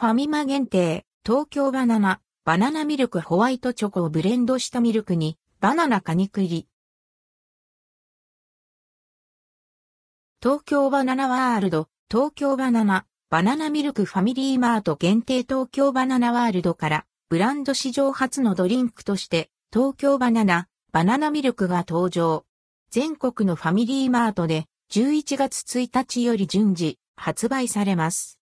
ファミマ限定、東京バナナ、バナナミルクホワイトチョコをブレンドしたミルクに、バナナ果肉入り。東京バナナワールド、東京バナナ、バナナミルクファミリーマート限定東京バナナワールドから、ブランド史上初のドリンクとして、東京バナナ、バナナミルクが登場。全国のファミリーマートで、11月1日より順次、発売されます。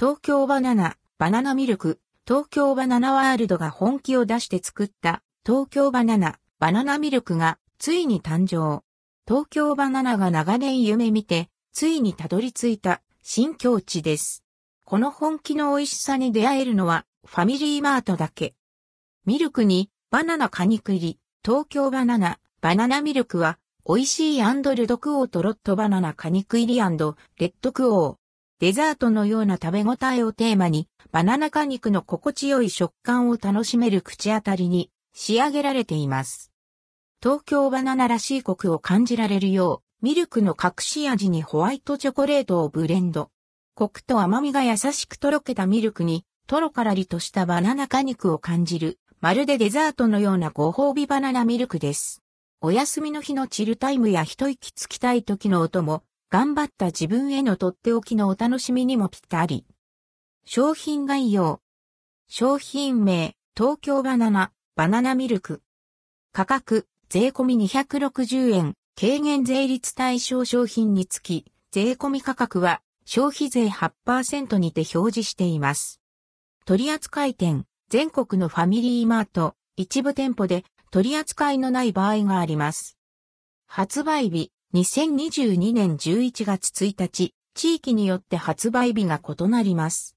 東京バナナ、バナナミルク、東京バナナワールドが本気を出して作った東京バナナ、バナナミルクがついに誕生。東京バナナが長年夢見て、ついにたどり着いた新境地です。この本気の美味しさに出会えるのはファミリーマートだけ。ミルクにバナナ果肉入り、東京バナナ、バナナミルクは美味しいルドクオーとロットバナナ果肉入りレッドクオー。デザートのような食べ応えをテーマに、バナナ果肉の心地よい食感を楽しめる口当たりに仕上げられています。東京バナナらしいコクを感じられるよう、ミルクの隠し味にホワイトチョコレートをブレンド。コクと甘みが優しくとろけたミルクに、とろからりとしたバナナ果肉を感じる、まるでデザートのようなご褒美バナナミルクです。お休みの日のチルタイムや一息つきたい時の音も、頑張った自分へのとっておきのお楽しみにもぴったり。商品概要。商品名、東京バナナ、バナナミルク。価格、税込み260円、軽減税率対象商品につき、税込み価格は消費税8%にて表示しています。取扱店、全国のファミリーマート、一部店舗で取扱いのない場合があります。発売日、2022年11月1日、地域によって発売日が異なります。